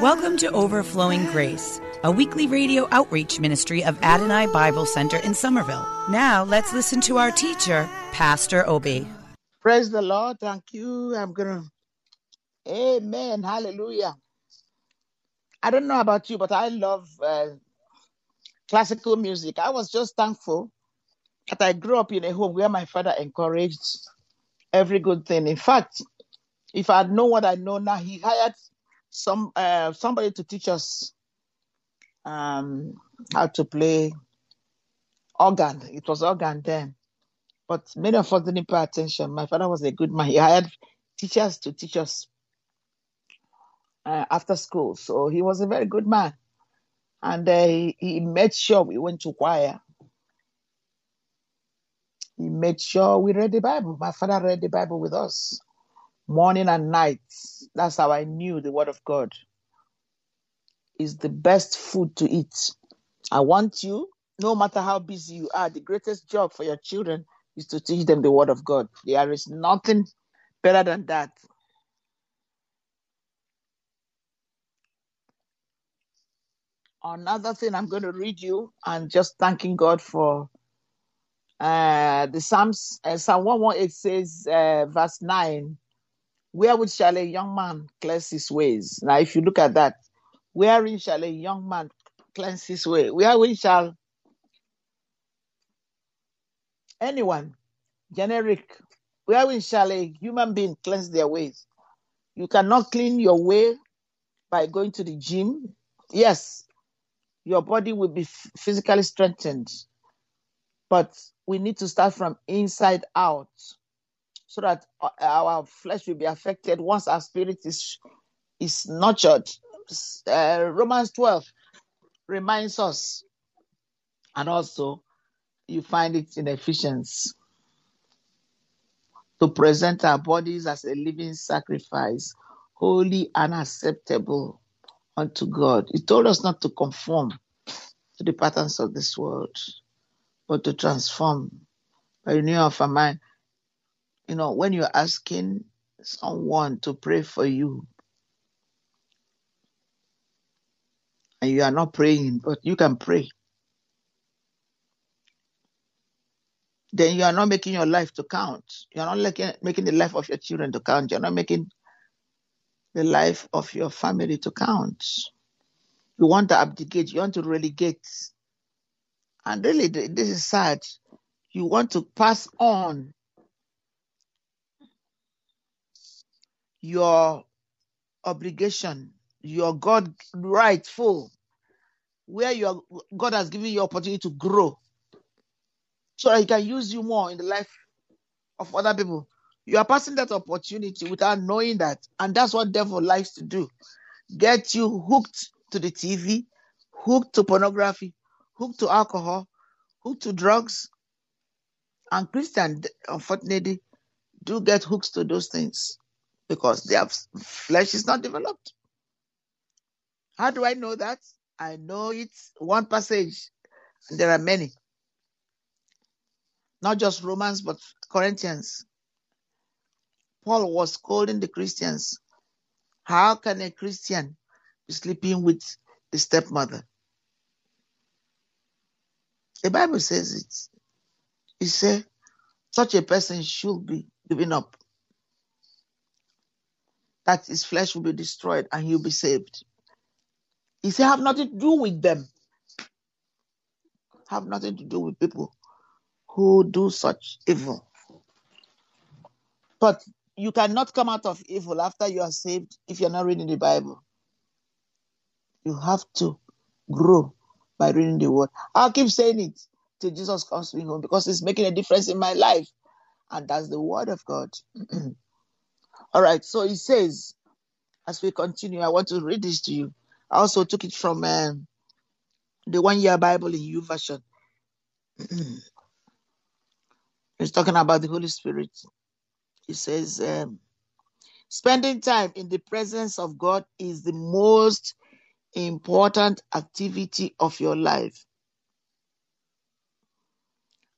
Welcome to Overflowing Grace, a weekly radio outreach ministry of Adonai Bible Center in Somerville. Now let's listen to our teacher, Pastor Obi. Praise the Lord. Thank you. I'm going to. Amen. Hallelujah. I don't know about you, but I love uh, classical music. I was just thankful that I grew up in a home where my father encouraged every good thing. In fact, if I know what I know now, he hired some uh, somebody to teach us um, how to play organ. It was organ then, but many of us didn't pay attention. My father was a good man. He hired teachers to teach us uh, after school, so he was a very good man, and uh, he, he made sure we went to choir. He made sure we read the Bible. My father read the Bible with us morning and night. That's how I knew the Word of God is the best food to eat. I want you, no matter how busy you are, the greatest job for your children is to teach them the Word of God. There is nothing better than that. Another thing I'm going to read you and just thanking God for uh, the Psalms. Uh, Psalm 118 says, uh, verse 9, Wherewith shall a young man cleanse his ways? Now, if you look at that, wherein shall a young man cleanse his way? Wherein shall anyone, generic, wherein shall a human being cleanse their ways? You cannot clean your way by going to the gym. Yes, your body will be physically strengthened, but we need to start from inside out so that uh, our flesh will be affected once our spirit is is nurtured. Uh, Romans 12 reminds us, and also you find it in Ephesians, to present our bodies as a living sacrifice, holy and acceptable unto God. He told us not to conform to the patterns of this world, but to transform by renewing of our mind you know, when you're asking someone to pray for you, and you are not praying, but you can pray, then you are not making your life to count. You're not making, making the life of your children to count. You're not making the life of your family to count. You want to abdicate, you want to relegate. And really, this is sad. You want to pass on your obligation, your God rightful, where your God has given you opportunity to grow, so that He can use you more in the life of other people. You are passing that opportunity without knowing that, and that's what devil likes to do: get you hooked to the TV, hooked to pornography, hooked to alcohol, hooked to drugs. And Christians, unfortunately, do get hooked to those things because their flesh is not developed. How do I know that? I know it's one passage, and there are many. Not just Romans, but Corinthians. Paul was scolding the Christians. How can a Christian be sleeping with the stepmother? The Bible says it. It says such a person should be given up that his flesh will be destroyed and he'll be saved. He said, have nothing to do with them. Have nothing to do with people who do such evil. But you cannot come out of evil after you are saved if you're not reading the Bible. You have to grow by reading the word. I'll keep saying it till Jesus comes to me home because it's making a difference in my life. And that's the word of God. All right, so he says, as we continue, I want to read this to you. I also took it from um, the one year Bible in U YouVersion. He's talking about the Holy Spirit. He says, um, spending time in the presence of God is the most important activity of your life.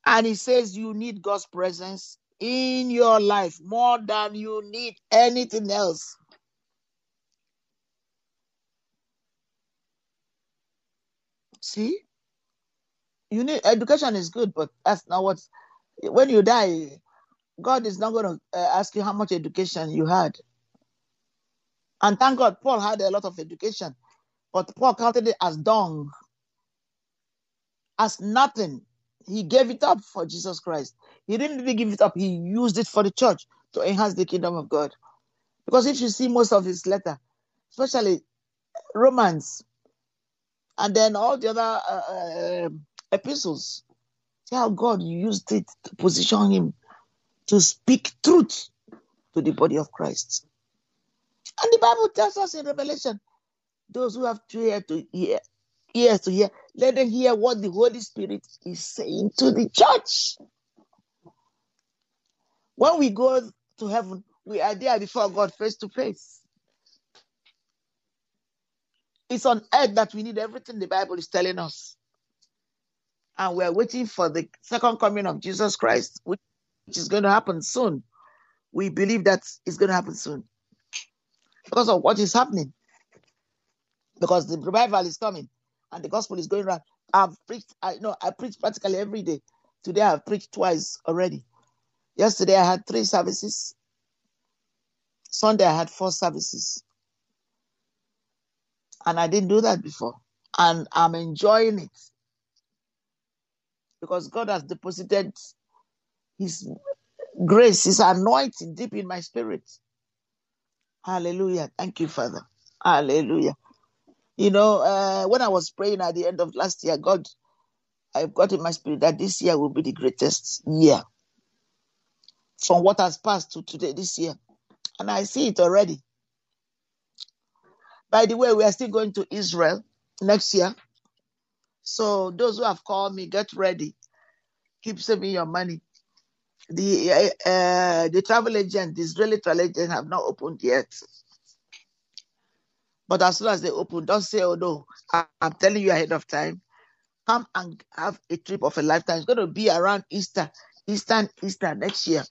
And he says you need God's presence in your life more than you need anything else. See, you need education is good, but that's not what. When you die, God is not going to uh, ask you how much education you had. And thank God, Paul had a lot of education, but Paul counted it as dung, as nothing. He gave it up for Jesus Christ. He didn't really give it up, he used it for the church to enhance the kingdom of God. Because if you see most of his letter, especially Romans, and then all the other uh, uh, epistles, see how God used it to position him to speak truth to the body of Christ. And the Bible tells us in Revelation, those who have ears to hear, ears to hear, let them hear what the Holy Spirit is saying to the church. When we go to heaven, we are there before God face to face. It's on earth that we need everything the Bible is telling us. And we're waiting for the second coming of Jesus Christ, which is going to happen soon. We believe that it's going to happen soon because of what is happening. Because the revival is coming and the gospel is going around. I've preached, I know I preach practically every day. Today I've preached twice already. Yesterday I had three services. Sunday I had four services. And I didn't do that before. And I'm enjoying it. Because God has deposited His grace, His anointing deep in my spirit. Hallelujah. Thank you, Father. Hallelujah. You know, uh, when I was praying at the end of last year, God, I've got in my spirit that this year will be the greatest year from what has passed to today, this year. And I see it already. By the way, we are still going to Israel next year. So those who have called me, get ready. Keep saving your money. The uh, uh, the travel agent, the Israeli travel agent, have not opened yet. But as soon as they open, don't say, "Oh no, I'm telling you ahead of time." Come and have a trip of a lifetime. It's going to be around Easter, Easter, Easter next year.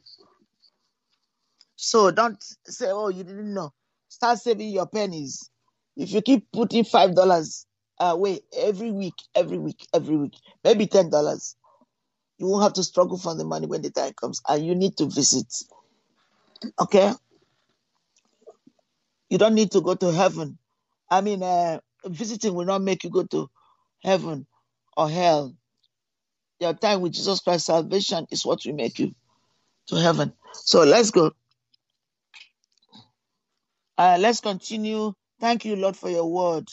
So don't say, "Oh, you didn't know." Start saving your pennies. If you keep putting five dollars away every week, every week, every week, maybe ten dollars, you won't have to struggle for the money when the time comes, and you need to visit. Okay, you don't need to go to heaven. I mean, uh, visiting will not make you go to heaven or hell. Your time with Jesus Christ, salvation is what will make you to heaven. So let's go. Uh, let's continue. Thank you, Lord, for your word.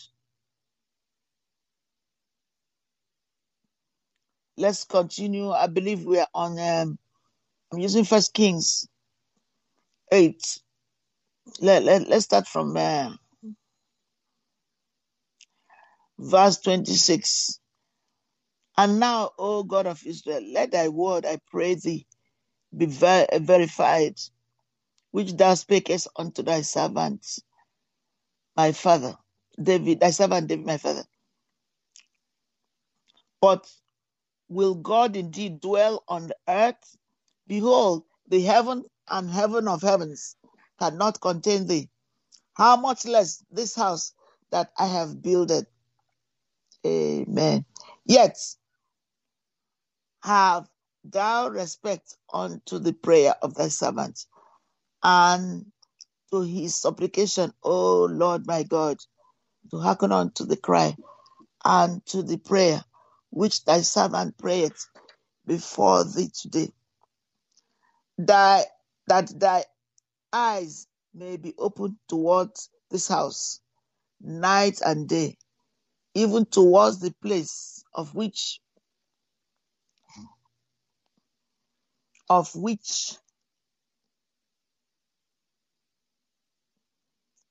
Let's continue. I believe we are on. Um, I'm using First Kings eight. Let, let, let's start from uh, verse 26. And now, O God of Israel, let thy word, I pray thee, be ver- verified, which thou speakest unto thy servant, my father, David, thy servant David, my father. But will God indeed dwell on the earth? Behold, the heaven and heaven of heavens cannot contain thee. How much less this house that I have builded? Yet have thou respect unto the prayer of thy servant and to his supplication, O Lord my God, to hearken unto the cry and to the prayer which thy servant prayed before thee today. Thy, that thy eyes may be opened towards this house night and day, even towards the place of which of which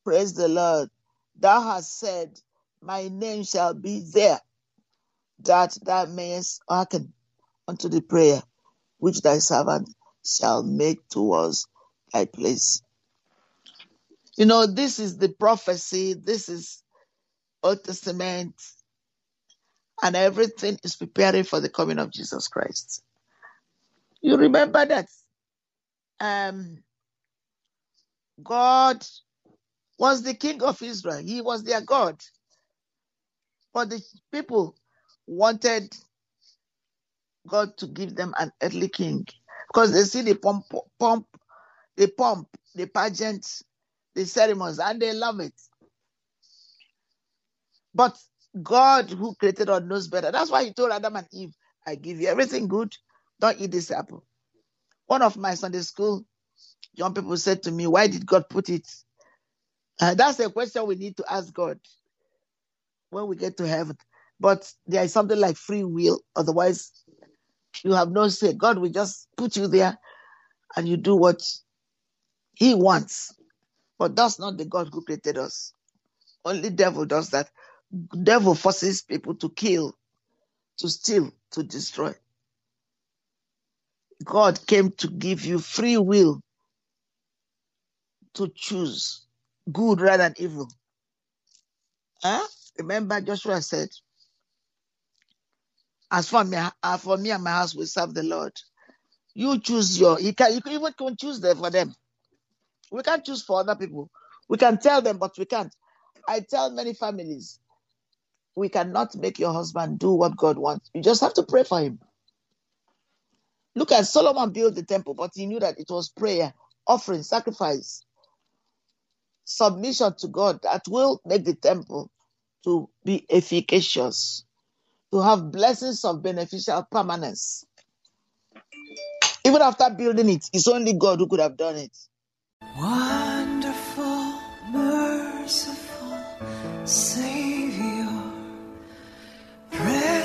praise the Lord thou hast said my name shall be there that thou mayest hearken unto the prayer which thy servant shall make towards thy place. You know, this is the prophecy, this is Old Testament, and everything is preparing for the coming of Jesus Christ. You remember that um, God was the king of Israel, he was their God. But the people wanted God to give them an earthly king because they see the pump, the pomp, the pageants, the ceremonies, and they love it. But God, who created us, knows better. That's why He told Adam and Eve, "I give you everything good. Don't eat this apple." One of my Sunday school young people said to me, "Why did God put it?" Uh, that's a question we need to ask God when we get to heaven. But there is something like free will. Otherwise, you have no say. God will just put you there and you do what He wants. But that's not the God who created us. Only devil does that. Devil forces people to kill, to steal, to destroy. God came to give you free will to choose good rather than evil. Huh? Remember, Joshua said, As for me, uh, for me and my house, we serve the Lord. You choose your, you can, you can even can choose them for them. We can't choose for other people. We can tell them, but we can't. I tell many families, we cannot make your husband do what God wants. You just have to pray for him. Look at Solomon built the temple, but he knew that it was prayer, offering, sacrifice, submission to God that will make the temple to be efficacious, to have blessings of beneficial permanence. Even after building it, it's only God who could have done it. Wonderful, merciful Savior,